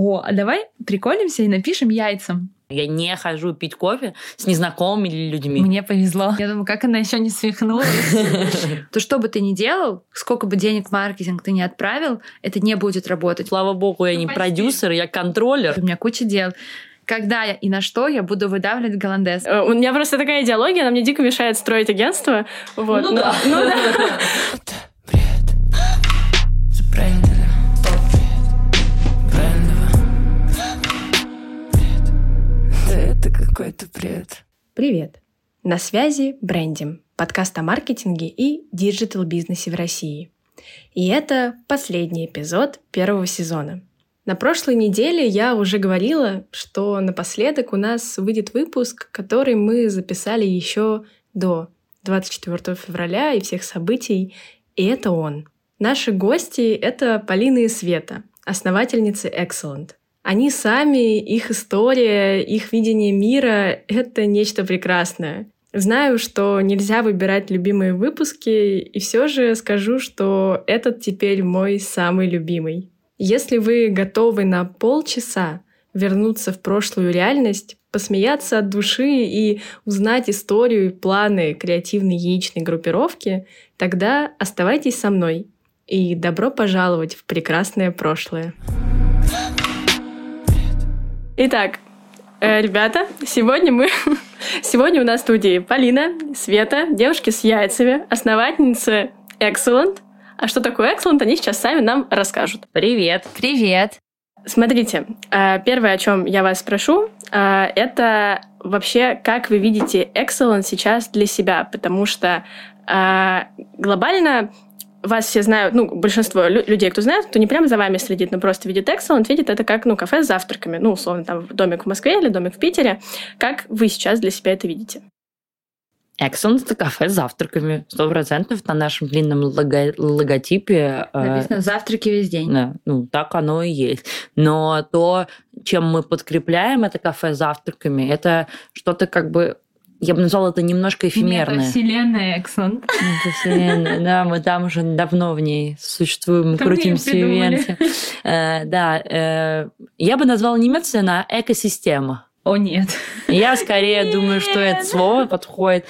о, а давай приколимся и напишем яйцам. Я не хожу пить кофе с незнакомыми людьми. Мне повезло. Я думаю, как она еще не свихнулась. То что бы ты ни делал, сколько бы денег в маркетинг ты не отправил, это не будет работать. Слава богу, я не продюсер, я контроллер. У меня куча дел когда я и на что я буду выдавливать голландез. Э, у меня просто такая идеология, она мне дико мешает строить агентство. Вот. Ну, да. Ну да. Это какой-то бред. Привет. На связи Брендим, подкаст о маркетинге и digital-бизнесе в России. И это последний эпизод первого сезона. На прошлой неделе я уже говорила, что напоследок у нас выйдет выпуск, который мы записали еще до 24 февраля и всех событий, и это он. Наши гости — это Полина и Света, основательницы Excellent. Они сами, их история, их видение мира — это нечто прекрасное. Знаю, что нельзя выбирать любимые выпуски, и все же скажу, что этот теперь мой самый любимый. Если вы готовы на полчаса вернуться в прошлую реальность, посмеяться от души и узнать историю и планы креативной яичной группировки, тогда оставайтесь со мной и добро пожаловать в прекрасное прошлое. Итак, э, ребята, сегодня мы... Сегодня у нас в студии Полина, Света, девушки с яйцами, основательницы Excellent — а что такое Excellent, они сейчас сами нам расскажут. Привет. Привет. Смотрите, э, первое, о чем я вас спрошу, э, это вообще, как вы видите Excellent сейчас для себя, потому что глобально вас все знают, ну, большинство людей, кто знает, кто не прямо за вами следит, но просто видит Excellent, видит это как, ну, кафе с завтраками, ну, условно, там, домик в Москве или домик в Питере. Как вы сейчас для себя это видите? Excellent это кафе с завтраками. Сто процентов на нашем длинном лого- логотипе. Э, Написано э, «Завтраки весь день». Да, ну, так оно и есть. Но то, чем мы подкрепляем это кафе с завтраками, это что-то как бы я бы назвала это немножко эфемерное. Это вселенная Эксон. Вселенная, да, мы там уже давно в ней существуем, мы крутимся и венты. Э, да, э, я бы назвала не медицина, а экосистема. О, нет. Я скорее думаю, что это слово подходит.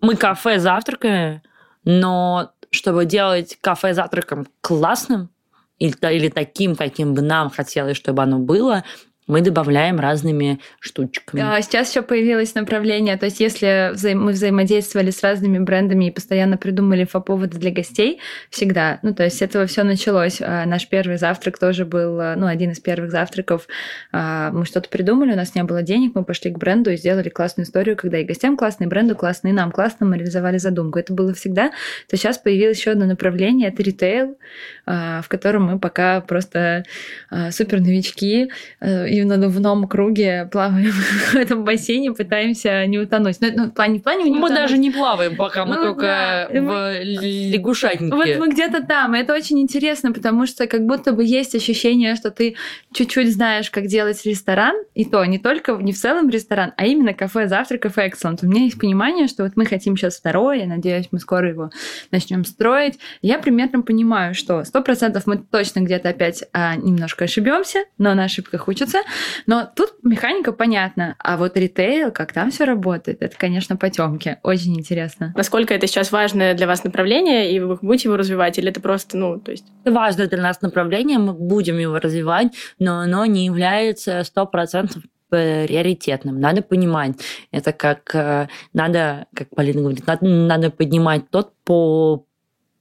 Мы кафе завтракаем, но чтобы делать кафе завтраком классным, или, или таким, каким бы нам хотелось, чтобы оно было, мы добавляем разными штучками. А сейчас еще появилось направление, то есть если мы взаимодействовали с разными брендами и постоянно придумали фоповоды для гостей, всегда, ну то есть этого все началось. А наш первый завтрак тоже был, ну один из первых завтраков. А, мы что-то придумали, у нас не было денег, мы пошли к бренду и сделали классную историю, когда и гостям классно, и бренду классно, и нам классно, мы реализовали задумку. Это было всегда. То сейчас появилось еще одно направление, это ритейл, а, в котором мы пока просто а, супер новички, и в надувном круге плаваем в этом бассейне, пытаемся не утонуть. Ну, ну в плане, в плане не Мы утонуть. даже не плаваем пока, мы ну, только да. в лягушатнике. Вот мы где-то там, и это очень интересно, потому что как будто бы есть ощущение, что ты чуть-чуть знаешь, как делать ресторан, и то не только, не в целом ресторан, а именно кафе завтраков Excellent. У меня есть понимание, что вот мы хотим сейчас второе, я надеюсь, мы скоро его начнем строить. Я примерно понимаю, что сто процентов мы точно где-то опять а, немножко ошибемся, но на ошибках учатся. Но тут механика понятна. А вот ритейл, как там все работает, это, конечно, потемки. Очень интересно. Насколько это сейчас важное для вас направление, и вы будете его развивать, или это просто, ну, то есть... Это важное для нас направление, мы будем его развивать, но оно не является сто процентов приоритетным. Надо понимать, это как э, надо, как Полина говорит, надо, надо поднимать тот по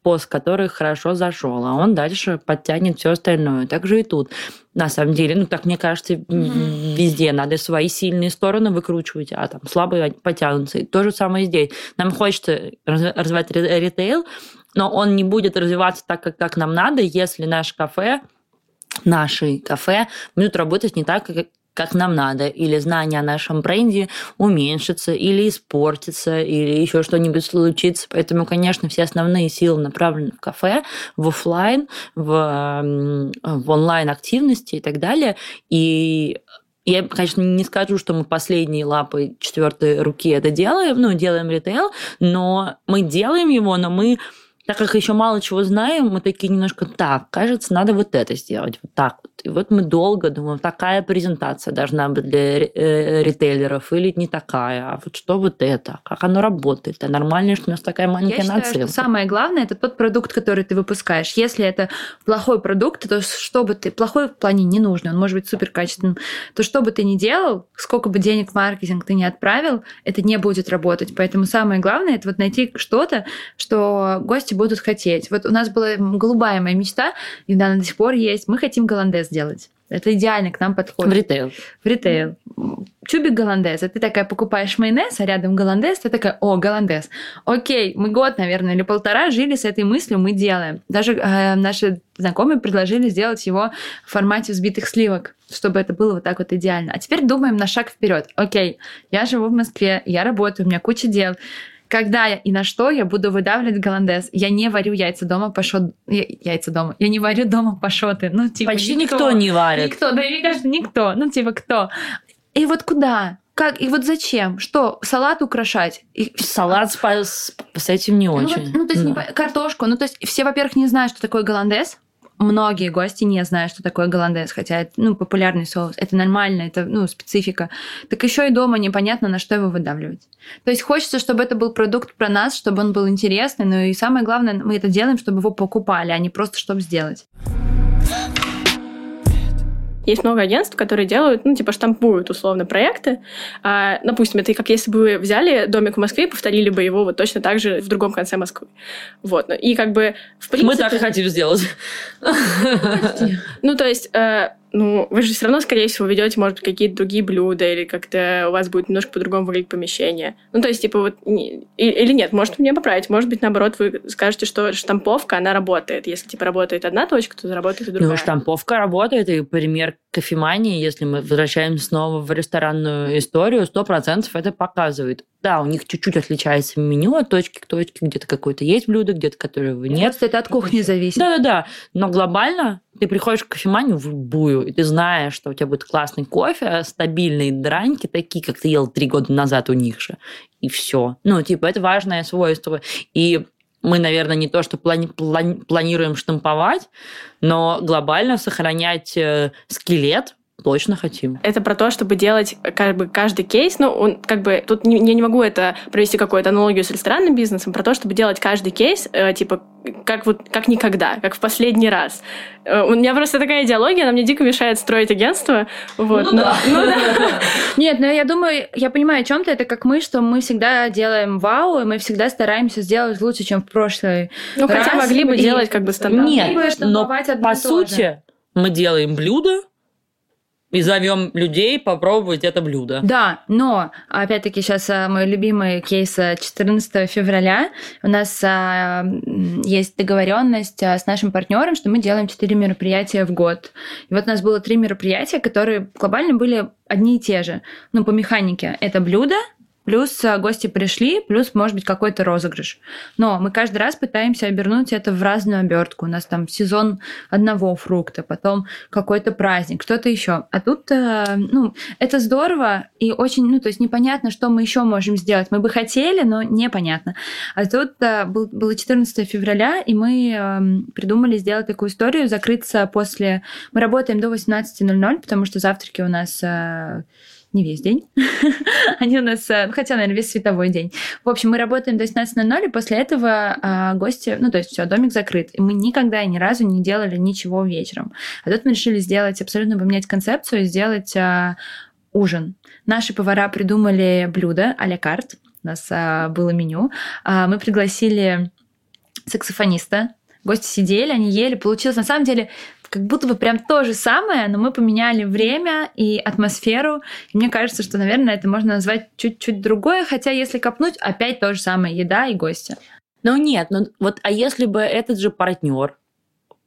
пост, который хорошо зашел, а он дальше подтянет все остальное. Так же и тут. На самом деле, ну так мне кажется, mm-hmm. везде надо свои сильные стороны выкручивать, а там слабые потянутся. И то же самое здесь. Нам хочется развивать ритейл, но он не будет развиваться так, как, как нам надо, если наше кафе наши кафе будут работать не так, как, нам надо, или знание о нашем бренде уменьшится, или испортится, или еще что-нибудь случится. Поэтому, конечно, все основные силы направлены в кафе, в офлайн, в, в онлайн-активности и так далее. И я, конечно, не скажу, что мы последние лапы четвертой руки это делаем, ну, делаем ритейл, но мы делаем его, но мы так как еще мало чего знаем, мы такие немножко, так, кажется, надо вот это сделать, вот так вот. И вот мы долго думаем, такая презентация должна быть для э, ритейлеров или не такая, а вот что вот это, как оно работает, а нормально, что у нас такая маленькая Я считаю, что самое главное это тот продукт, который ты выпускаешь. Если это плохой продукт, то чтобы ты плохой в плане не нужный, он может быть супер качественным, то что бы ты ни делал, сколько бы денег в маркетинг ты не отправил, это не будет работать. Поэтому самое главное это вот найти что-то, что гости будут хотеть. Вот у нас была голубая моя мечта, и она до сих пор есть. Мы хотим голландез сделать. Это идеально к нам подходит. В ритейл. В ритейл. Чубик голландеза. Ты такая покупаешь майонез, а рядом голландез, ты такая, о, голландез. Окей, мы год, наверное, или полтора жили с этой мыслью, мы делаем. Даже э, наши знакомые предложили сделать его в формате взбитых сливок, чтобы это было вот так вот идеально. А теперь думаем на шаг вперед. Окей, я живу в Москве, я работаю, у меня куча дел когда я и на что я буду выдавливать голландез. Я не варю яйца дома пашот... Яйца дома. Я не варю дома пашоты. Ну, типа, Почти никто, никто не варит. Никто, да, мне кажется, никто. Ну, типа, кто? И вот куда? Как? И вот зачем? Что? Салат украшать? И... Салат с, с, с этим не очень. Ну, вот, ну то есть да. не, картошку. Ну, то есть все, во-первых, не знают, что такое голландез многие гости не знают, что такое голландез, хотя это ну, популярный соус. Это нормально, это ну, специфика. Так еще и дома непонятно, на что его выдавливать. То есть хочется, чтобы это был продукт про нас, чтобы он был интересный, но и самое главное, мы это делаем, чтобы его покупали, а не просто чтобы сделать. Есть много агентств, которые делают, ну, типа, штампуют условно проекты. А, допустим, это как если бы вы взяли домик в Москве и повторили бы его вот точно так же в другом конце Москвы. Вот. И как бы, в принципе... Мы так и хотим сделать. Ну, то есть, э, ну, вы же все равно, скорее всего, ведете, может, какие-то другие блюда, или как-то у вас будет немножко по-другому выглядеть помещение. Ну, то есть, типа, вот, не, или нет, может мне поправить, может быть, наоборот, вы скажете, что штамповка, она работает. Если, типа, работает одна точка, то заработает и другая. Ну, штамповка работает, и пример кофемании, если мы возвращаемся снова в ресторанную историю, сто процентов это показывает. Да, у них чуть-чуть отличается меню от точки к точке, где-то какое-то есть блюдо, где-то которого нет. Просто это от кухни зависит. Да-да-да, но глобально ты приходишь в кофеманию в любую, и ты знаешь, что у тебя будет классный кофе, стабильные драньки, такие, как ты ел три года назад у них же, и все. Ну, типа, это важное свойство. И мы, наверное, не то, что плани- плани- планируем штамповать, но глобально сохранять э, скелет точно хотим. Это про то, чтобы делать как бы каждый кейс, ну, он как бы, тут не, я не могу это провести какую-то аналогию с ресторанным бизнесом, про то, чтобы делать каждый кейс, э, типа, как вот, как никогда, как в последний раз. Э, у меня просто такая идеология, она мне дико мешает строить агентство, вот. Ну, но, да. Ну, да. Нет, но я думаю, я понимаю, о чем ты, это как мы, что мы всегда делаем вау, и мы всегда стараемся сделать лучше, чем в прошлый Ну, раз, хотя могли бы и... делать как бы стандарт. Нет, но по сути мы делаем блюдо, и зовем людей попробовать это блюдо. Да, но опять-таки сейчас а, мой любимый кейс 14 а, февраля. У нас а, есть договоренность с нашим партнером, что мы делаем 4 мероприятия в год. И вот у нас было три мероприятия, которые глобально были одни и те же. Ну, по механике. Это блюдо, плюс а, гости пришли, плюс, может быть, какой-то розыгрыш. Но мы каждый раз пытаемся обернуть это в разную обертку. У нас там сезон одного фрукта, потом какой-то праздник, что-то еще. А тут, а, ну, это здорово и очень, ну, то есть непонятно, что мы еще можем сделать. Мы бы хотели, но непонятно. А тут а, был, было 14 февраля, и мы придумали сделать такую историю, закрыться после... Мы работаем до 18.00, потому что завтраки у нас не весь день. Они у нас, э, хотя, наверное, весь световой день. В общем, мы работаем до 17.00, и после этого а, гости, ну, то есть все, домик закрыт. И мы никогда ни разу не делали ничего вечером. А тут мы решили сделать, абсолютно поменять концепцию, сделать а, ужин. Наши повара придумали блюдо а-ля карт. У нас а, было меню. Мы пригласили саксофониста, гости сидели, они ели. Получилось на самом деле как будто бы прям то же самое, но мы поменяли время и атмосферу. И мне кажется, что, наверное, это можно назвать чуть-чуть другое, хотя если копнуть, опять то же самое, еда и гости. Ну нет, ну вот, а если бы этот же партнер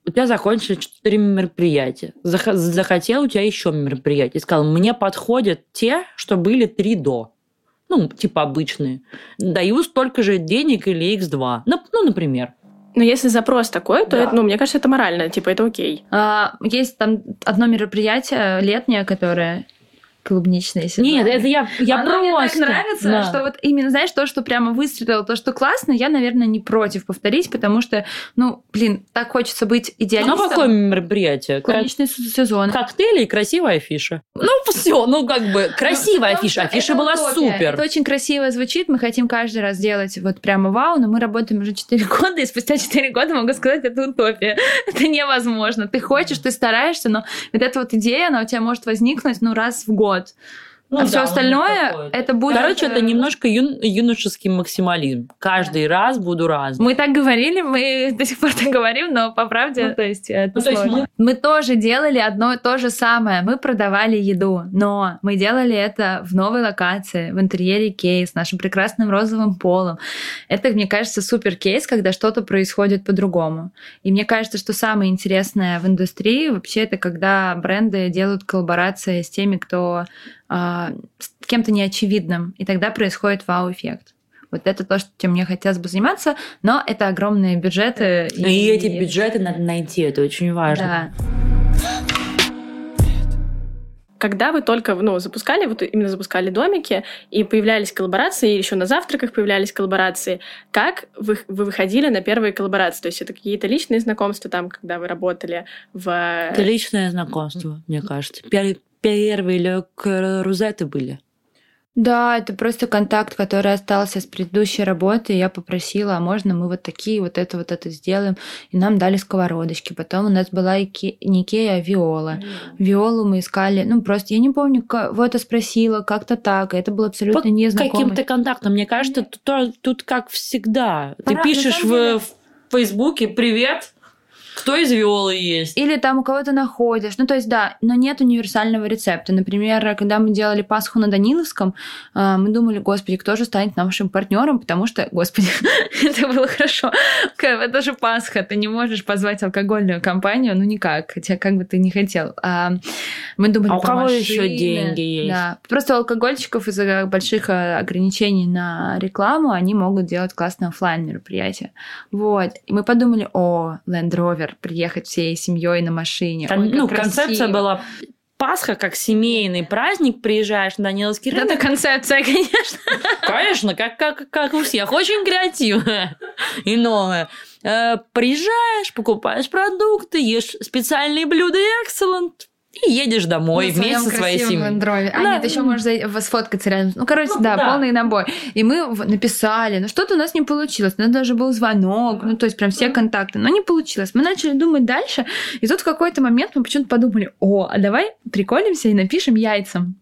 у тебя закончились четыре мероприятия. Захотел у тебя еще мероприятие. Сказал, мне подходят те, что были три до. Ну, типа обычные. Даю столько же денег или x2. Ну, ну например. Но если запрос такой, то, да. это, ну, мне кажется, это морально, типа, это окей. А, есть там одно мероприятие летнее, которое клубничные сезоны. Нет, это я, я Оно мне просто... так нравится, Да. что вот именно, знаешь, то, что прямо выстрелило, то, что классно, я, наверное, не против повторить, потому что, ну, блин, так хочется быть Ну, идеалистом. какое мероприятие? Как- Клубничный с- сезон. Коктейли и красивая афиша. Ну, все, ну, как бы, красивая Потому афиша. Афиша была утопия. супер. Это очень красиво звучит. Мы хотим каждый раз делать вот прямо вау, но мы работаем уже 4 года, и спустя 4 года могу сказать, это утопия. Это невозможно. Ты хочешь, ты стараешься, но вот эта вот идея, она у тебя может возникнуть, ну, раз в год. what Ну а да, все остальное, это будет... Короче, это э, немножко юн- юношеский максимализм. Каждый раз буду разным. Мы так говорили, мы до сих пор так говорим, но по правде, Ну, то есть это ну, то есть сложно. мы... тоже делали одно и то же самое. Мы продавали еду, но мы делали это в новой локации, в интерьере кейс, с нашим прекрасным розовым полом. Это, мне кажется, супер кейс, когда что-то происходит по-другому. И мне кажется, что самое интересное в индустрии вообще это когда бренды делают коллаборации с теми, кто с кем-то неочевидным, и тогда происходит вау-эффект. Вот это то, что чем мне хотелось бы заниматься, но это огромные бюджеты. И, эти бюджеты надо найти, это очень важно. Да. Когда вы только ну, запускали, вот именно запускали домики, и появлялись коллаборации, и еще на завтраках появлялись коллаборации, как вы, вы выходили на первые коллаборации? То есть это какие-то личные знакомства там, когда вы работали в... Это личное знакомство, мне кажется. Пер- Первые Ле Крузеты были. Да, это просто контакт, который остался с предыдущей работы. Я попросила, а можно мы вот такие, вот это, вот это сделаем. И нам дали сковородочки. Потом у нас была Ике- не Икея, а Виола. Виолу мы искали, ну просто я не помню, кого-то спросила, как-то так. Это было абсолютно По незнакомый. каким-то контактам. Мне кажется, тут, тут как всегда. Ты Пора- на пишешь деле- в, в Фейсбуке «Привет, кто из Виолы есть?» Или там у кого-то находишь. Ну, то есть, да, но нет универсального рецепта. Например, когда мы делали Пасху на Даниловском, а, мы думали, господи, кто же станет нашим партнером, потому что, господи, это было хорошо. Это же Пасха, ты не можешь позвать алкогольную компанию, ну никак, хотя как бы ты не хотел. А, Мы думали А у кого еще деньги есть? Да. Просто у алкогольщиков из-за больших э, ограничений на рекламу они могут делать классные оффлайн мероприятия. Вот. И мы подумали, о, Land Rover, приехать всей семьей на машине. Кон- Ой, ну, концепция красиво. была Пасха как семейный праздник, приезжаешь на Даниловский Это рынок. концепция, конечно. Конечно, как, как, как у всех. Очень креативное и новое. Э, приезжаешь, покупаешь продукты, ешь специальные блюда excellent и едешь домой На вместе со своей семьей. лендрове. А Да. нет, еще можешь за- сфоткаться рядом. Ну, короче, Ну, да, да. полный набор. И мы написали, но что-то у нас не получилось. У нас даже был звонок, ну, то есть прям все контакты, но не получилось. Мы начали думать дальше, и тут в какой-то момент мы почему-то подумали, о, а давай приколимся и напишем яйцам.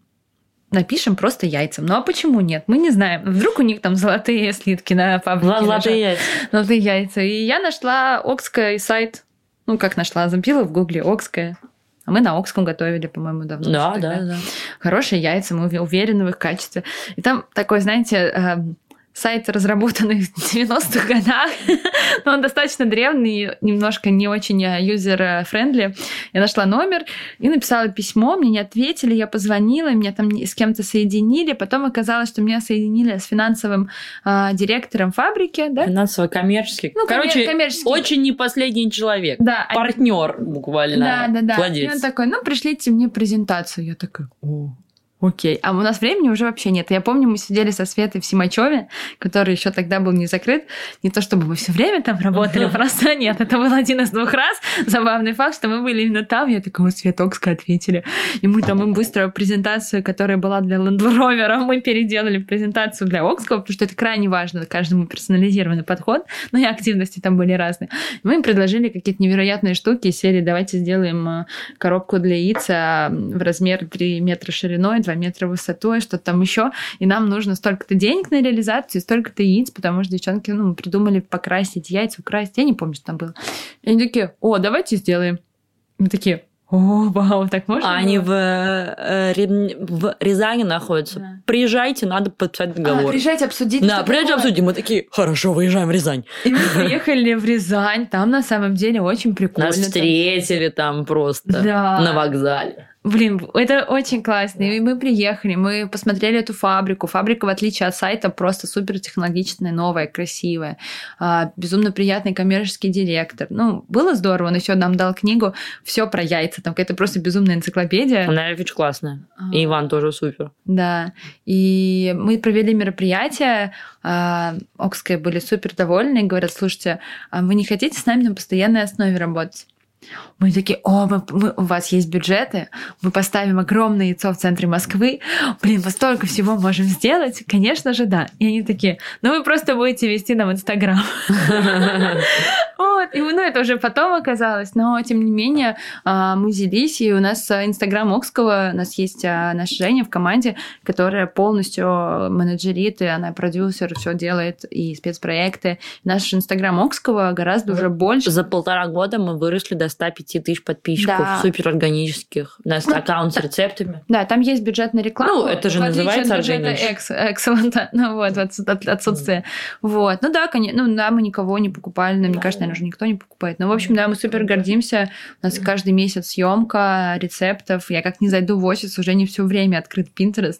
Напишем просто яйцам. Ну а почему нет? Мы не знаем. Вдруг у них там золотые слитки на фабрике. лежат. Золотые яйца. Золотые яйца. И я нашла Окская сайт. Ну, как нашла? Забила в гугле Окская. А мы на Окском готовили, по-моему, давно. Да, да, да. Хорошие яйца, мы уве- уверены в их качестве. И там такой, знаете, эм, сайт, разработанный в 90-х годах, но он достаточно древний, немножко не очень э, user-friendly. Я нашла номер и написала письмо, мне не ответили, я позвонила, меня там с кем-то соединили, потом оказалось, что меня соединили с финансовым а, директором фабрики, да? Финансово-коммерческий. Ну, Короче, коммерческий. очень не последний человек. Да, они- Партнер буквально. Да, да, да. И Владелец. он такой, ну, пришлите мне презентацию. Я такая, о, окей. А у нас времени уже вообще нет. Я помню, мы сидели со Светой в Симачеве, который еще тогда был не закрыт. Не то чтобы мы все время там работали, просто нет. Это был один из двух раз. Забавный факт, что мы были именно там. Я такая, вот Свет Окска ответили. И мы там им быстро презентацию, которая была для Land Rover, мы переделали в презентацию для Окского, потому что это крайне важно, каждому персонализированный подход. Ну и активности там были разные. Мы им предложили какие-то невероятные штуки из серии «Давайте сделаем э, коробку для яиц а, в размер 3 метра шириной, 2 метра высотой, что там еще. И нам нужно столько-то денег на реализацию, столько-то яиц, потому что девчонки ну, придумали покрасить яйца, украсить. Я не помню, что там было. И они такие, о, давайте сделаем. Мы такие, о, вау, так можно? А они было?» в, э, в Рязани находятся. Да. Приезжайте, надо подписать А, договор. приезжайте обсудить. да, приезжайте такое. обсудим. Мы такие, хорошо, выезжаем в Рязань. И мы приехали в Рязань, там на самом деле очень прикольно. Нас Там- встретили там просто Да. на вокзале. Блин, это очень классно. И мы приехали, мы посмотрели эту фабрику. Фабрика, в отличие от сайта, просто супер технологичная, новая, красивая. А, безумно приятный коммерческий директор. Ну, было здорово, он еще нам дал книгу все про яйца. Там какая-то просто безумная энциклопедия. Она очень классная. И Иван тоже супер. Да. И мы провели мероприятие. А, Окская были супер довольны и говорят, слушайте, а вы не хотите с нами на постоянной основе работать? Мы такие, о, мы, мы, у вас есть бюджеты, мы поставим огромное яйцо в центре Москвы, блин, мы столько всего можем сделать, конечно же, да. И они такие, ну вы просто будете вести нам Инстаграм. Вот, и ну это уже потом оказалось, но тем не менее а, мы взялись, и у нас Инстаграм Окского, у нас есть а, наша Женя в команде, которая полностью менеджерит, и она продюсер, все делает, и спецпроекты. Наш Инстаграм Окского гораздо уже больше. За полтора года мы выросли до 105 тысяч подписчиков Да. супер органических. У нас Ну, аккаунт с рецептами. Да, там есть бюджет на рекламу. Ну, это же называется от бюджета органич. экс- экселента. Ну вот, от- отсутствие. Вот. Ну да, конечно, ну да, мы никого не покупали, но мне кажется, наверное, уже никто не покупает. Но, в общем, да, мы супер гордимся. У нас каждый месяц съемка рецептов. Я как не зайду в офис, уже не все время открыт Pinterest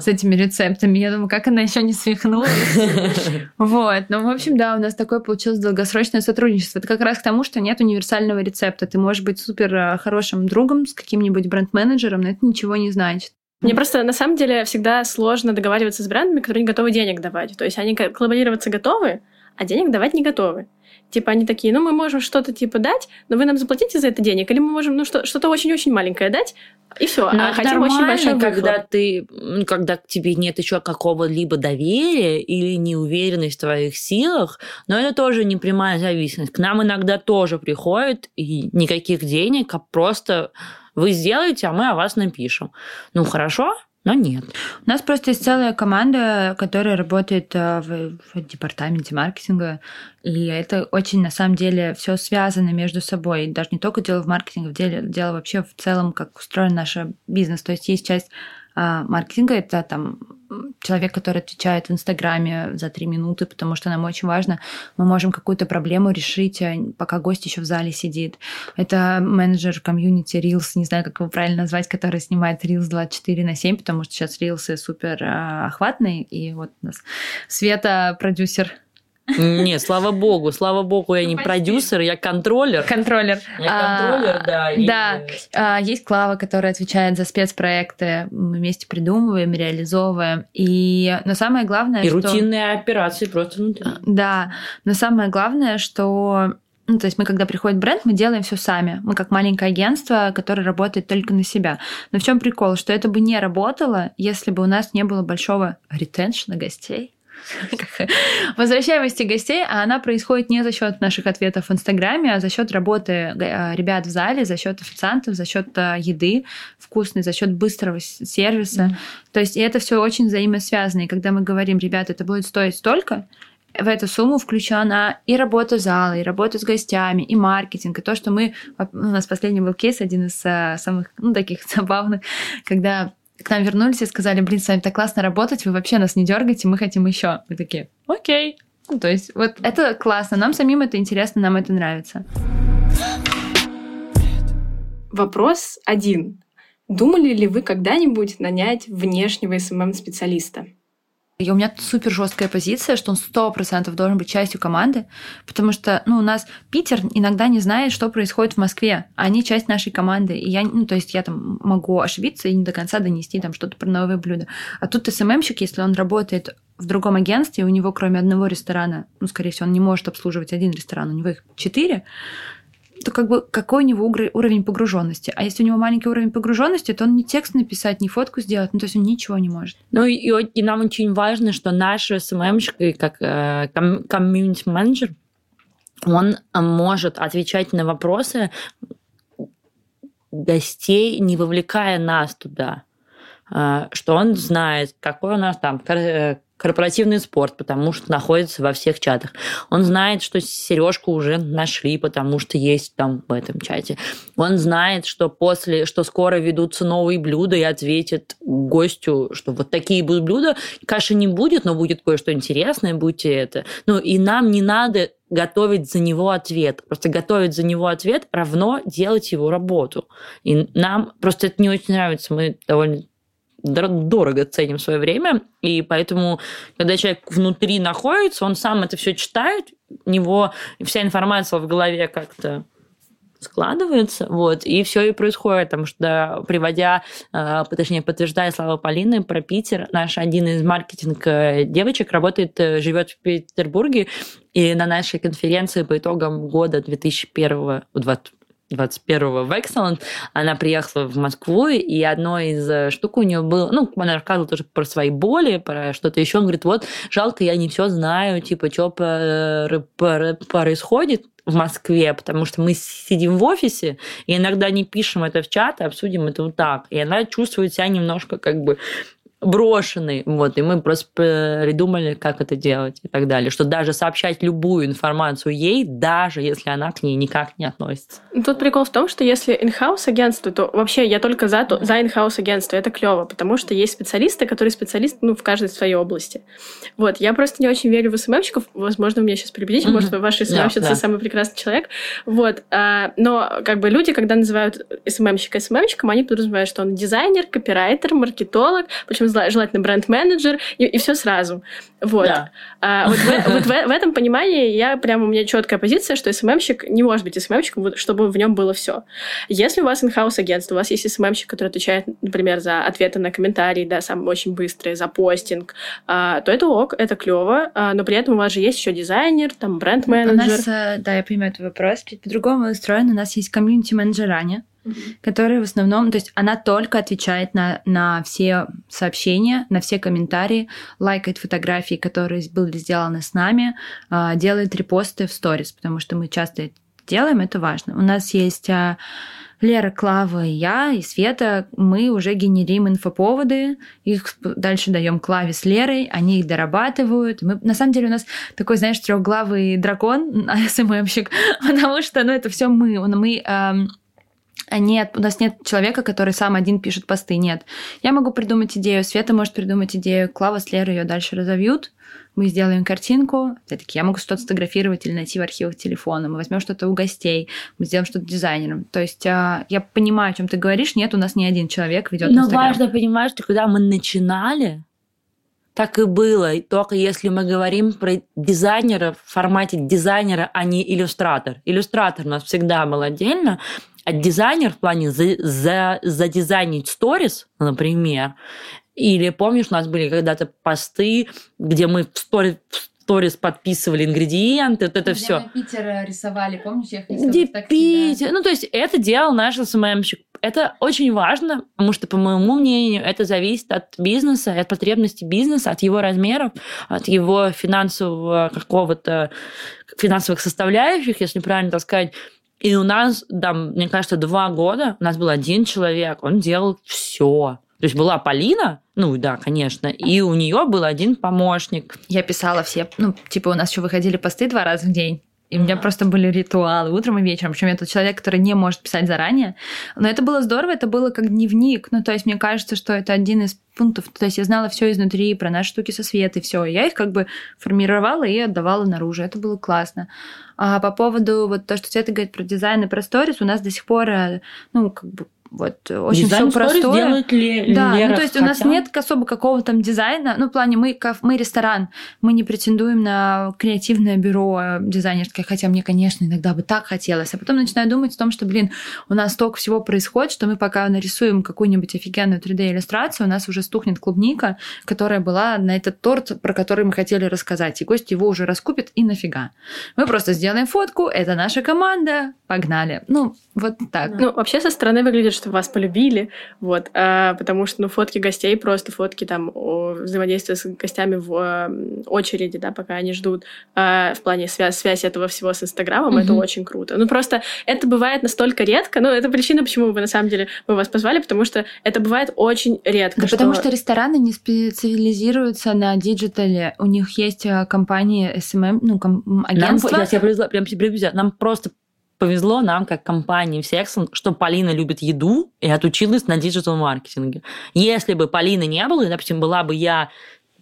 с этими рецептами. Я думаю, как она еще не свихнулась. Вот. Ну, в общем, да, у нас такое получилось долгосрочное сотрудничество. Это как раз к тому, что нет универсального рецепта. Ты можешь быть супер э, хорошим другом с каким-нибудь бренд-менеджером, но это ничего не значит. Мне просто на самом деле всегда сложно договариваться с брендами, которые не готовы денег давать. То есть они ко- коллаборироваться готовы, а денег давать не готовы. Типа они такие, ну мы можем что-то типа дать, но вы нам заплатите за это денег, или мы можем ну что, что-то очень-очень маленькое дать, и все. Но а это хотим очень выхлоп. когда ты, когда к тебе нет еще какого-либо доверия или неуверенность в твоих силах, но это тоже не прямая зависимость. К нам иногда тоже приходит и никаких денег, а просто вы сделаете, а мы о вас напишем. Ну хорошо, но нет. У нас просто есть целая команда, которая работает э, в, в департаменте маркетинга, и это очень, на самом деле, все связано между собой. Даже не только дело в маркетинге, в деле, дело вообще в целом, как устроен наш бизнес. То есть есть часть а, маркетинга, это там человек, который отвечает в Инстаграме за три минуты, потому что нам очень важно, мы можем какую-то проблему решить, а, пока гость еще в зале сидит. Это менеджер комьюнити Reels, не знаю, как его правильно назвать, который снимает Reels 24 на 7, потому что сейчас Reels супер а, охватные, и вот у нас Света, продюсер, Нет, слава богу, слава богу, я не продюсер, я контроллер. контроллер. Я контроллер, да. и- Да, А, есть Клава, которая отвечает за спецпроекты, мы вместе придумываем, реализовываем, и но самое главное, И что... рутинные операции просто внутри. Да, но самое главное, что ну, то есть мы, когда приходит бренд, мы делаем все сами. Мы как маленькое агентство, которое работает только на себя. Но в чем прикол? Что это бы не работало, если бы у нас не было большого ретеншна гостей. Возвращаемости гостей, а она происходит не за счет наших ответов в Инстаграме, а за счет работы э, ребят в зале, за счет официантов, за счет э, еды вкусной, за счет быстрого сервиса. То есть это все очень взаимосвязано. И когда мы говорим, ребят, это будет стоить столько, в эту сумму включена и работа зала, и работа с гостями, и маркетинг, и то, что мы... У нас последний был кейс, один из э, самых, ну, таких забавных, когда к нам вернулись и сказали, блин, с вами так классно работать, вы вообще нас не дергаете, мы хотим еще. Мы такие, окей. Ну, то есть вот это классно, нам самим это интересно, нам это нравится. Вопрос один. Думали ли вы когда-нибудь нанять внешнего SMM-специалиста? И у меня супер жесткая позиция, что он сто процентов должен быть частью команды, потому что, ну, у нас Питер иногда не знает, что происходит в Москве, а они часть нашей команды, и я, ну, то есть я там могу ошибиться и не до конца донести там что-то про новое блюдо. А тут SMM щик, если он работает в другом агентстве, у него кроме одного ресторана, ну, скорее всего, он не может обслуживать один ресторан, у него их четыре, то как бы какой у него уровень погруженности. А если у него маленький уровень погруженности, то он ни текст написать, ни фотку сделать, ну, то есть он ничего не может. Ну и, и нам очень важно, что наш СММщик, и как э, ком- комьюнити-менеджер, он э, может отвечать на вопросы гостей, не вовлекая нас туда. Э, Что он знает, какой у нас там э, корпоративный спорт, потому что находится во всех чатах. Он знает, что сережку уже нашли, потому что есть там в этом чате. Он знает, что после, что скоро ведутся новые блюда и ответит гостю, что вот такие будут блюда. Каши не будет, но будет кое-что интересное, будьте это. Ну, и нам не надо готовить за него ответ. Просто готовить за него ответ равно делать его работу. И нам просто это не очень нравится. Мы довольно дорого ценим свое время, и поэтому, когда человек внутри находится, он сам это все читает, у него вся информация в голове как-то складывается, вот, и все и происходит, потому что, приводя, э, точнее, подтверждая слова Полины про Питер, наш один из маркетинг э, девочек работает, э, живет в Петербурге, и на нашей конференции по итогам года 2001 20 21-го в Excellent, она приехала в Москву, и одной из э, штук у нее было, ну, она рассказывала тоже про свои боли, про что-то еще. Он говорит, вот, жалко, я не все знаю, типа, что происходит в Москве, потому что мы сидим в офисе, и иногда не пишем это в чат, а обсудим это вот так. И она чувствует себя немножко как бы брошенный. Вот, и мы просто придумали, как это делать и так далее. Что даже сообщать любую информацию ей, даже если она к ней никак не относится. Тут прикол в том, что если in-house агентство, то вообще я только за, то, за in-house агентство. Это клево, потому что есть специалисты, которые специалисты ну, в каждой своей области. Вот, я просто не очень верю в СММщиков. Возможно, меня сейчас прибедите, mm-hmm. может, ваши СММщицы yeah, да. самый прекрасный человек. Вот, а, но как бы люди, когда называют СММщика СММщиком, они подразумевают, что он дизайнер, копирайтер, маркетолог, причем желательно бренд-менеджер, и, и все сразу. Вот. Да. А, вот, в, вот в, в этом понимании я прямо у меня четкая позиция, что СММщик не может быть СММщиком, чтобы в нем было все. Если у вас инхаус агентство, у вас есть СММщик, который отвечает, например, за ответы на комментарии, да, сам очень быстрые, за постинг, а, то это ок, это клево, а, но при этом у вас же есть еще дизайнер, там бренд-менеджер. У нас, э, да, я понимаю твой вопрос, по-другому устроен. У нас есть комьюнити-менеджер Mm-hmm. которая в основном, то есть она только отвечает на, на все сообщения, на все комментарии, лайкает фотографии, которые были сделаны с нами, а, делает репосты в сторис, потому что мы часто это делаем, это важно. У нас есть а, Лера, Клава и я, и Света, мы уже генерим инфоповоды, их дальше даем Клаве с Лерой, они их дорабатывают. Мы, на самом деле у нас такой, знаешь, трехглавый дракон, СММщик, потому что, ну, это все мы. Мы эм, нет, у нас нет человека, который сам один пишет посты, нет. Я могу придумать идею, Света может придумать идею, Клава с Лерой ее дальше разовьют, мы сделаем картинку, опять-таки, я могу что-то сфотографировать или найти в архивах телефона, мы возьмем что-то у гостей, мы сделаем что-то дизайнером. То есть а, я понимаю, о чем ты говоришь, нет, у нас ни один человек ведет Но Инстаграм. важно понимать, что когда мы начинали, так и было. Только если мы говорим про дизайнера в формате дизайнера, а не иллюстратор. Иллюстратор у нас всегда был отдельно, а дизайнер в плане за, за, задизайнить сторис, например, или помнишь, у нас были когда-то посты, где мы в сторис, сторис подписывали ингредиенты, вот это все. Питер рисовали, помнишь, я Где Питер? Да? Ну, то есть это делал наш СММщик. Это очень важно, потому что, по моему мнению, это зависит от бизнеса, от потребностей бизнеса, от его размеров, от его финансового какого-то финансовых составляющих, если правильно так сказать. И у нас, да, мне кажется, два года у нас был один человек, он делал все. То есть была Полина, ну да, конечно, и у нее был один помощник. Я писала все, ну, типа у нас еще выходили посты два раза в день. И у меня просто были ритуалы утром и вечером. Причем я тот человек, который не может писать заранее. Но это было здорово, это было как дневник. Ну, то есть мне кажется, что это один из пунктов. То есть я знала все изнутри, про наши штуки со Светой, все. Я их как бы формировала и отдавала наружу. Это было классно. А по поводу вот то, что Света говорит про дизайн и про сторис, у нас до сих пор, э, ну, как бы вот очень все простое. делает ли да, Лера, ну то есть хотя... у нас нет особо какого там дизайна. Ну, в плане мы, мы ресторан, мы не претендуем на креативное бюро дизайнерское, хотя мне, конечно, иногда бы так хотелось. А потом начинаю думать о том, что, блин, у нас столько всего происходит, что мы пока нарисуем какую-нибудь офигенную 3D-иллюстрацию, у нас уже стухнет клубника, которая была на этот торт, про который мы хотели рассказать. И гость его уже раскупит, и нафига. Мы просто сделаем фотку, это наша команда, погнали. Ну, вот так. Ну, вообще со стороны выглядит, чтобы вас полюбили, вот, а, потому что, ну, фотки гостей, просто фотки там, о, взаимодействия с гостями в э, очереди, да, пока они ждут, а, в плане связь, связь этого всего с Инстаграмом, mm-hmm. это очень круто. Ну, просто это бывает настолько редко, ну, это причина, почему мы, на самом деле, мы вас позвали, потому что это бывает очень редко. Да, что... потому что рестораны не специализируются на диджитале, у них есть э, компании SMM, ну, агентства. Нам, я, я, прям, прям, нам просто повезло нам, как компании в Sexton, что Полина любит еду и отучилась на digital-маркетинге. Если бы Полины не было, допустим, была бы я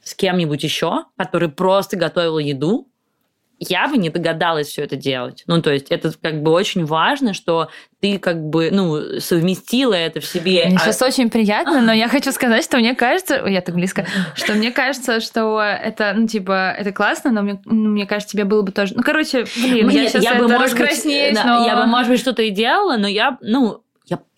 с кем-нибудь еще, который просто готовил еду, я бы не догадалась все это делать. Ну, то есть это как бы очень важно, что ты как бы, ну, совместила это в себе. Мне а... сейчас очень приятно, но я хочу сказать, что мне кажется, я так близко, что мне кажется, что это, ну, типа, это классно, но мне, ну, мне кажется, тебе было бы тоже... Ну, короче, блин, мне, я сейчас я бы, может быть, да, но... Я бы, может быть, что-то и делала, но я, ну,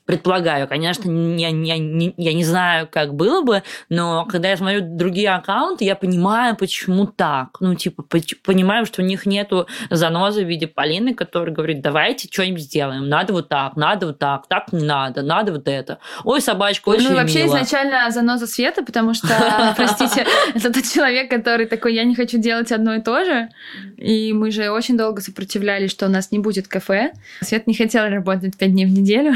предполагаю, конечно, я, я, не, я не знаю, как было бы, но когда я смотрю другие аккаунты, я понимаю, почему так. Ну, типа, понимаю, что у них нету занозы в виде Полины, которая говорит, давайте что-нибудь сделаем, надо вот так, надо вот так, так не надо, надо вот это. Ой, собачка очень Ну, вообще мило. изначально заноза Света, потому что, простите, это тот человек, который такой, я не хочу делать одно и то же, и мы же очень долго сопротивлялись, что у нас не будет кафе. Свет не хотел работать пять дней в неделю.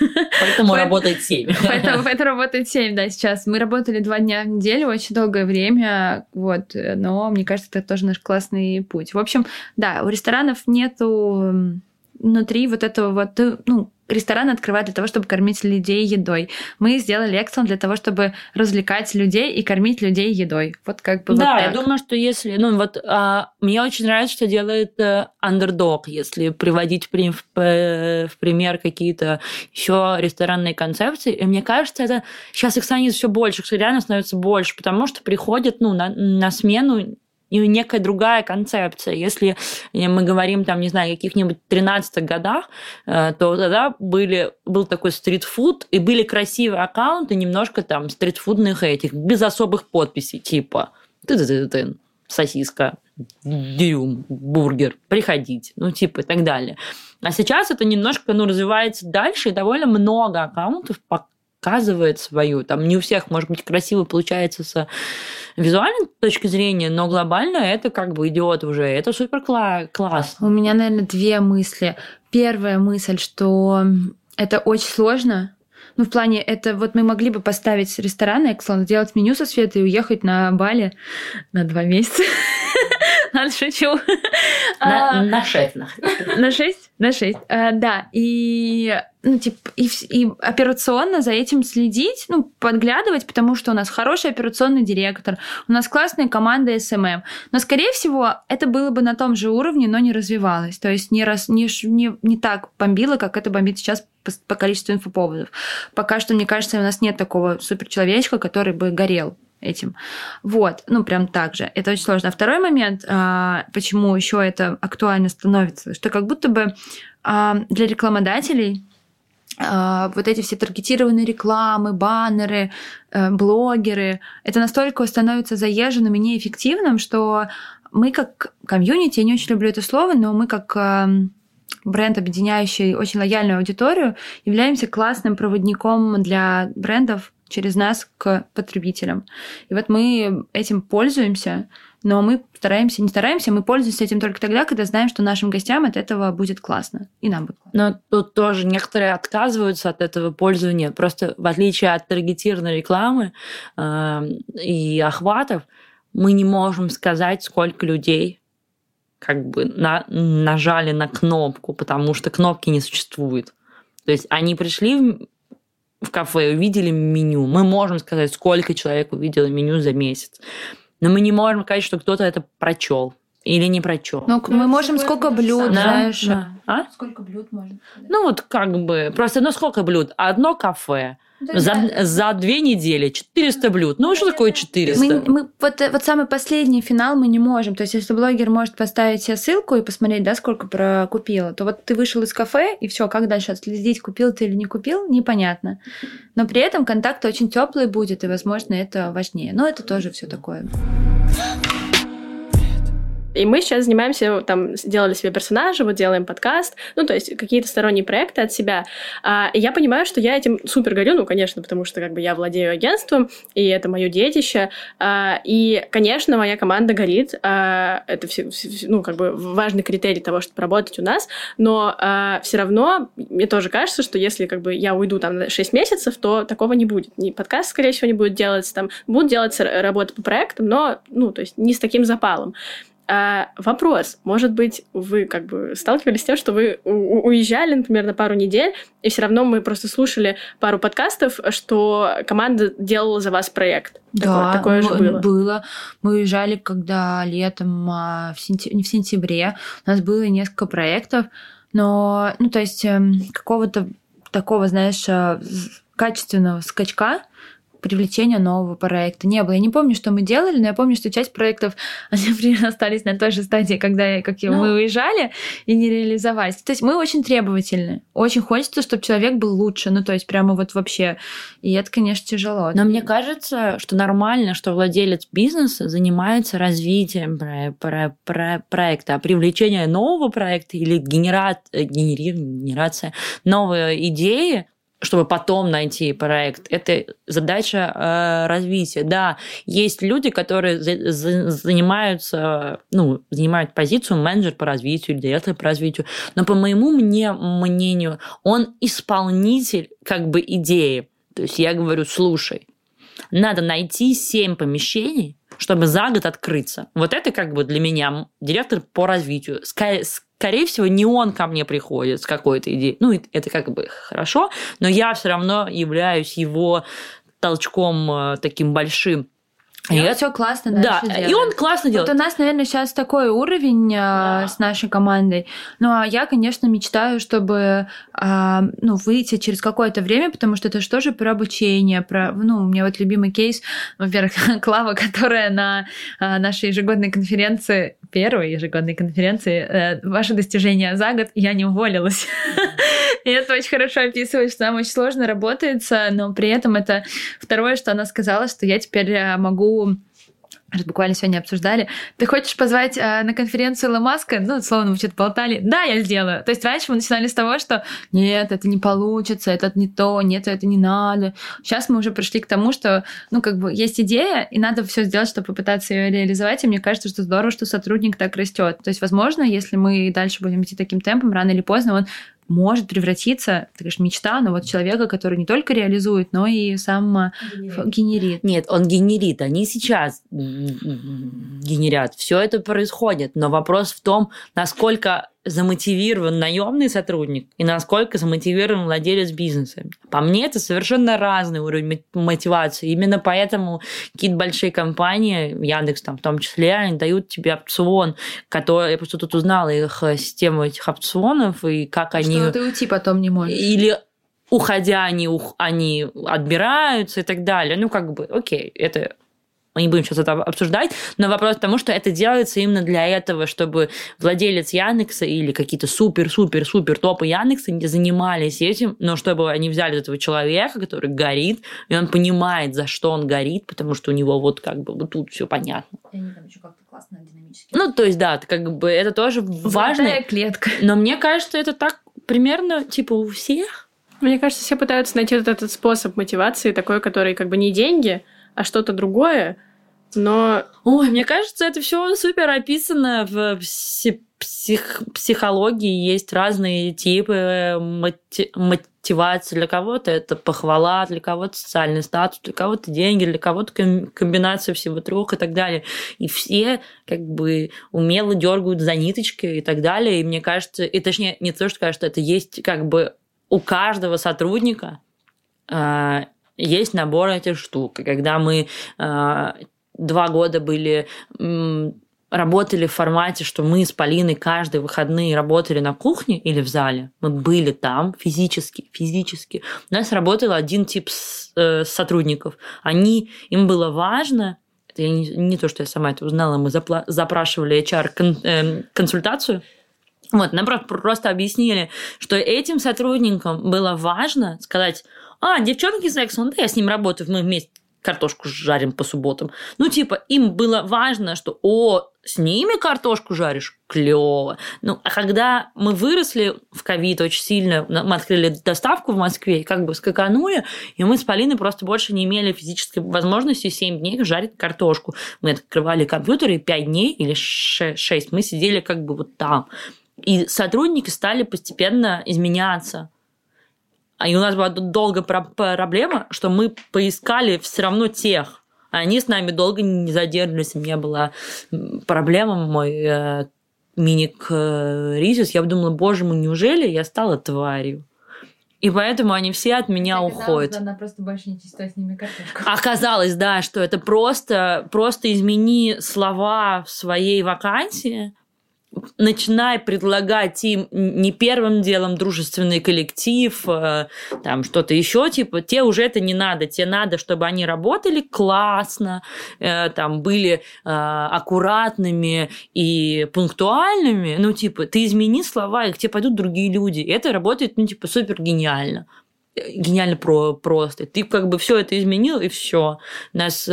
Поэтому работает 7. Поэтому, поэтому работает 7, да, сейчас. Мы работали два дня в неделю очень долгое время, вот, но мне кажется, это тоже наш классный путь. В общем, да, у ресторанов нету внутри вот этого вот, ну, ресторан открывают для того, чтобы кормить людей едой. Мы сделали Эксон для того, чтобы развлекать людей и кормить людей едой. Вот как бы Да, вот я думаю, что если... Ну, вот а, мне очень нравится, что делает э, Underdog, если приводить в, в, в пример какие-то еще ресторанные концепции. И мне кажется, это сейчас их становится все больше, реально становится больше, потому что приходят ну, на, на смену и некая другая концепция. Если мы говорим, там, не знаю, каких-нибудь 13-х годах, э, то тогда были, был такой стритфуд, и были красивые аккаунты, немножко там стритфудных этих, без особых подписей, типа ты ты ты сосиска, дюрюм, бургер, приходить, ну, типа и так далее. А сейчас это немножко ну, развивается дальше, и довольно много аккаунтов показывает свою. Там не у всех, может быть, красиво получается с визуальной точки зрения, но глобально это как бы идет уже. Это супер классно. У меня, наверное, две мысли. Первая мысль, что это очень сложно, ну, в плане, это вот мы могли бы поставить ресторан Экслон, сделать меню со Светой и уехать на Бали на два месяца. Шучу. На, а, на шесть. На шесть? На шесть. А, да. И ну, типа, и, и операционно за этим следить, ну, подглядывать, потому что у нас хороший операционный директор, у нас классная команда SMM. Но, скорее всего, это было бы на том же уровне, но не развивалось. То есть не, раз, не, не, не так бомбило, как это бомбит сейчас по, по количеству инфоповодов. Пока что, мне кажется, у нас нет такого суперчеловечка, который бы горел этим. Вот, ну прям так же. Это очень сложно. А второй момент, а, почему еще это актуально становится, что как будто бы а, для рекламодателей а, вот эти все таргетированные рекламы, баннеры, э, блогеры, это настолько становится заезженным и неэффективным, что мы как комьюнити, я не очень люблю это слово, но мы как бренд, объединяющий очень лояльную аудиторию, являемся классным проводником для брендов через нас к потребителям. И вот мы этим пользуемся, но мы стараемся, не стараемся, мы пользуемся этим только тогда, когда знаем, что нашим гостям от этого будет классно, и нам будет классно. Но тут тоже некоторые отказываются от этого пользования. Просто в отличие от таргетированной рекламы э, и охватов, мы не можем сказать, сколько людей как бы на, нажали на кнопку, потому что кнопки не существует. То есть они пришли в кафе, увидели меню. Мы можем сказать, сколько человек увидело меню за месяц. Но мы не можем сказать, что кто-то это прочел или не прочел. Ну, мы можем сколько блюд, да? знаешь. Да. А? Сколько блюд можно? Ну, вот как бы, просто, ну, сколько блюд? Одно кафе, за, за две недели 400 блюд. Ну, что такое 400? Мы, мы, вот, вот самый последний финал мы не можем. То есть, если блогер может поставить себе ссылку и посмотреть, да, сколько прокупила, то вот ты вышел из кафе, и все, как дальше отследить, купил ты или не купил, непонятно. Но при этом контакт очень теплый будет, и, возможно, это важнее. Но это тоже все такое. И мы сейчас занимаемся, там, сделали себе персонажа, вот делаем подкаст, ну, то есть какие-то сторонние проекты от себя. А, и я понимаю, что я этим супер горю, ну, конечно, потому что как бы я владею агентством, и это мое детище. А, и, конечно, моя команда горит. А, это все, все, ну, как бы важный критерий того, чтобы работать у нас. Но а, все равно мне тоже кажется, что если как бы я уйду там на 6 месяцев, то такого не будет. Ни подкаст, скорее всего, не будет делаться, там будут делаться работы по проектам, но, ну, то есть не с таким запалом. А, вопрос, может быть, вы как бы сталкивались с тем, что вы уезжали, например, на пару недель, и все равно мы просто слушали пару подкастов, что команда делала за вас проект. Да, такое, такое же было. было. Мы уезжали, когда летом, а, в сентя... не в сентябре, у нас было несколько проектов, но, ну, то есть эм, какого-то такого, знаешь, а, качественного скачка привлечения нового проекта не было. Я не помню, что мы делали, но я помню, что часть проектов, они, например, остались на той же стадии, когда как но... мы уезжали и не реализовались. То есть мы очень требовательны. Очень хочется, чтобы человек был лучше. Ну, то есть прямо вот вообще. И это, конечно, тяжело. Но мне кажется, что нормально, что владелец бизнеса занимается развитием про про про проекта. А привлечение нового проекта или генерат, э, генерация новой идеи чтобы потом найти проект. Это задача э, развития. Да, есть люди, которые за, за, занимаются, ну, занимают позицию менеджер по развитию, директор по развитию, но по моему мне мнению, он исполнитель как бы идеи. То есть я говорю, слушай, надо найти семь помещений, чтобы за год открыться. Вот это как бы для меня директор по развитию скорее всего, не он ко мне приходит с какой-то идеей. Ну, это как бы хорошо, но я все равно являюсь его толчком э, таким большим и это все классно Да, делает. и он классно делает. Вот у нас, наверное, сейчас такой уровень э, да. с нашей командой. Ну, а я, конечно, мечтаю, чтобы э, ну, выйти через какое-то время, потому что это же тоже про обучение, про, ну, у меня вот любимый кейс, во-первых, Клава, которая на э, нашей ежегодной конференции, первой ежегодной конференции, ваши достижения за год, я не уволилась. И это очень хорошо описывает, что нам очень сложно работается, но при этом это второе, что она сказала, что я теперь могу буквально сегодня обсуждали. Ты хочешь позвать э, на конференцию Ламаска? Ну, словно мы что-то болтали. Да, я сделаю. То есть раньше мы начинали с того, что нет, это не получится, это не то, нет, это не надо. Сейчас мы уже пришли к тому, что, ну, как бы есть идея, и надо все сделать, чтобы попытаться ее реализовать. И мне кажется, что здорово, что сотрудник так растет. То есть, возможно, если мы дальше будем идти таким темпом, рано или поздно он может превратиться, это, конечно, мечта, но вот человека, который не только реализует, но и сам а, генерит. генерит. Нет, он генерит. Они сейчас генерят. Все это происходит. Но вопрос в том, насколько замотивирован наемный сотрудник и насколько замотивирован владелец бизнеса. По мне, это совершенно разный уровень мотивации. Именно поэтому какие-то большие компании, Яндекс там в том числе, они дают тебе опцион, который... Я просто тут узнала их э, систему этих опционов и как Что они... Что ты уйти потом не можешь. Или уходя, они, они отбираются и так далее. Ну, как бы, окей, это мы не будем сейчас это обсуждать, но вопрос в том, что это делается именно для этого, чтобы владелец Яндекса или какие-то супер-супер-супер топы Яндекса не занимались этим, но чтобы они взяли этого человека, который горит, и он понимает, за что он горит, потому что у него вот как бы вот тут все понятно. И они там еще как-то классно динамически. Ну, то есть, да, как бы это тоже важно. клетка. Но мне кажется, это так примерно типа у всех. Мне кажется, все пытаются найти вот этот способ мотивации, такой, который как бы не деньги, а что-то другое, но... Ой, мне кажется, это все супер описано в псих... психологии. Есть разные типы мати... мотивации. Для кого-то это похвала, для кого-то социальный статус, для кого-то деньги, для кого-то комбинация всего трех и так далее. И все как бы умело дергают за ниточки и так далее. И мне кажется, и точнее, не то, что кажется, это есть как бы у каждого сотрудника а, есть набор этих штук. Когда мы а, два года были работали в формате, что мы с Полиной каждые выходные работали на кухне или в зале. Мы были там физически, физически. У нас работал один тип э, сотрудников. Они, им было важно, это я не, не то, что я сама это узнала, мы запла- запрашивали HR-консультацию, эм, вот, нам просто объяснили, что этим сотрудникам было важно сказать, а, девчонки секс, ну да, я с ним работаю, мы вместе картошку жарим по субботам. Ну, типа, им было важно, что, о, с ними картошку жаришь? Клево. Ну, а когда мы выросли в ковид очень сильно, мы открыли доставку в Москве, как бы скаканули, и мы с Полиной просто больше не имели физической возможности 7 дней жарить картошку. Мы открывали компьютер, и 5 дней или 6 мы сидели как бы вот там. И сотрудники стали постепенно изменяться. А и у нас была долго проблема, что мы поискали все равно тех. Они с нами долго не задерживались. У меня была проблема, мой э, мини-кризис. Я думала, боже мой, неужели я стала тварью? И поэтому они все от меня Ты уходят. Она просто больше не чистит с ними картошку. Оказалось, да, что это просто, просто измени слова в своей вакансии, начинай предлагать им не первым делом дружественный коллектив, э, там что-то еще, типа, те уже это не надо, те надо, чтобы они работали классно, э, там были э, аккуратными и пунктуальными, ну, типа, ты измени слова, и к тебе пойдут другие люди. И это работает, ну, типа, супер гениально гениально про просто. Ты как бы все это изменил, и все. У нас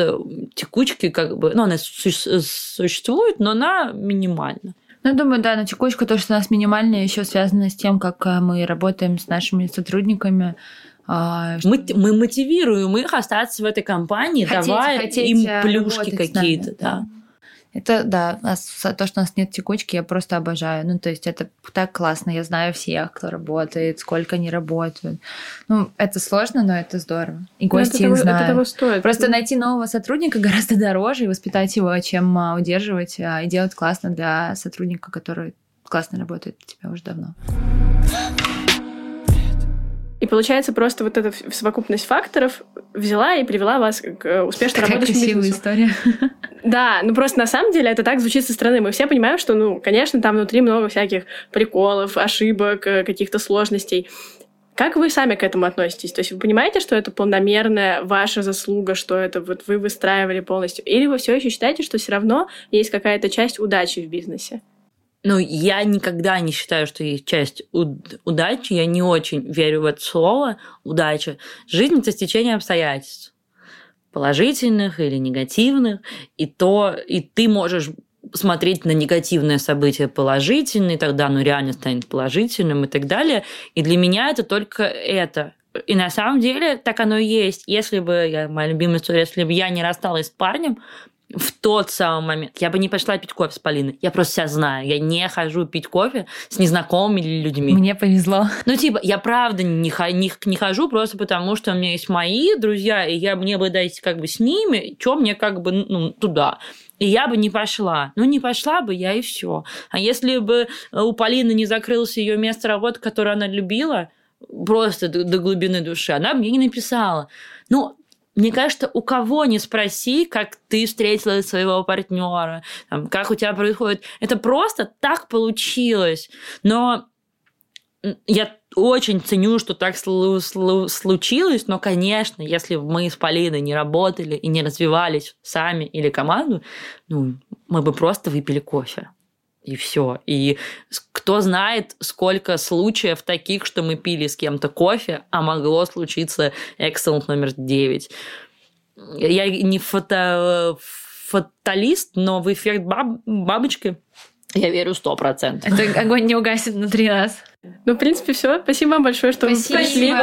текучки как бы, ну, она существует, но она минимальна. Ну, я думаю, да, на текучку то, что у нас минимальная, еще связано с тем, как э, мы работаем с нашими сотрудниками. А, мы, мы мотивируем их остаться в этой компании, хотеть, давая хотеть им э, плюшки какие-то. Да. Это, да, то, что у нас нет текучки, я просто обожаю. Ну, то есть это так классно. Я знаю всех, кто работает, сколько они работают. Ну, это сложно, но это здорово. И ну, гости их знают. Это того стоит. Просто найти нового сотрудника гораздо дороже и воспитать его, чем а, удерживать а, и делать классно для сотрудника, который классно работает у тебя уже давно. И получается, просто вот эта совокупность факторов взяла и привела вас к э, успешно Какая работающему красивая история. Да, ну просто на самом деле это так звучит со стороны. Мы все понимаем, что, ну, конечно, там внутри много всяких приколов, ошибок, э, каких-то сложностей. Как вы сами к этому относитесь? То есть вы понимаете, что это полномерная ваша заслуга, что это вот вы выстраивали полностью? Или вы все еще считаете, что все равно есть какая-то часть удачи в бизнесе? Ну, я никогда не считаю, что есть часть уд- удачи. Я не очень верю в это слово удача. Жизнь это стечение обстоятельств положительных или негативных, и то, и ты можешь смотреть на негативное событие положительно, и тогда оно реально станет положительным и так далее. И для меня это только это. И на самом деле так оно и есть. Если бы, я, моя любимая история, если бы я не рассталась с парнем, в тот самый момент я бы не пошла пить кофе с Полиной. Я просто себя знаю. Я не хожу пить кофе с незнакомыми людьми. Мне повезло. Ну, типа, я правда не, не, не хожу просто потому, что у меня есть мои друзья, и я мне бы дать как бы с ними, что мне как бы ну, туда. И я бы не пошла. Ну, не пошла бы я, и все. А если бы у Полины не закрылось ее место работы, которое она любила, просто до, глубины души, она мне не написала. Ну, мне кажется, у кого не спроси, как ты встретила своего партнера, как у тебя происходит, это просто так получилось. Но я очень ценю, что так случилось, но, конечно, если бы мы с Полиной не работали и не развивались сами или команду, ну, мы бы просто выпили кофе и все. И кто знает, сколько случаев таких, что мы пили с кем-то кофе, а могло случиться Excellent номер 9. Я не фото, фаталист, но в эффект баб, бабочки я верю сто процентов. Это огонь не угасит внутри нас. Ну, в принципе, все. Спасибо вам большое, что Спасибо. вы пришли.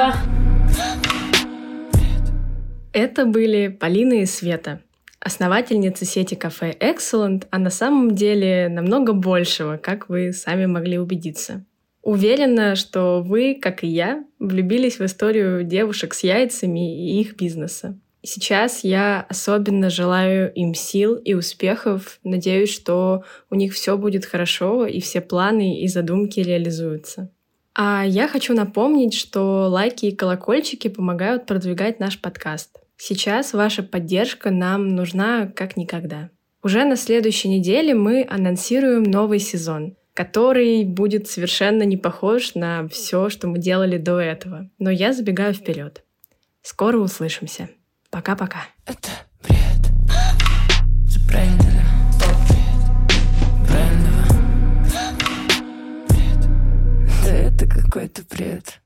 Это были Полина и Света основательница сети кафе Excellent, а на самом деле намного большего, как вы сами могли убедиться. Уверена, что вы, как и я, влюбились в историю девушек с яйцами и их бизнеса. Сейчас я особенно желаю им сил и успехов. Надеюсь, что у них все будет хорошо и все планы и задумки реализуются. А я хочу напомнить, что лайки и колокольчики помогают продвигать наш подкаст. Сейчас ваша поддержка нам нужна как никогда. Уже на следующей неделе мы анонсируем новый сезон, который будет совершенно не похож на все, что мы делали до этого. Но я забегаю вперед. Скоро услышимся. Пока-пока. Это бред. Это какой-то бред.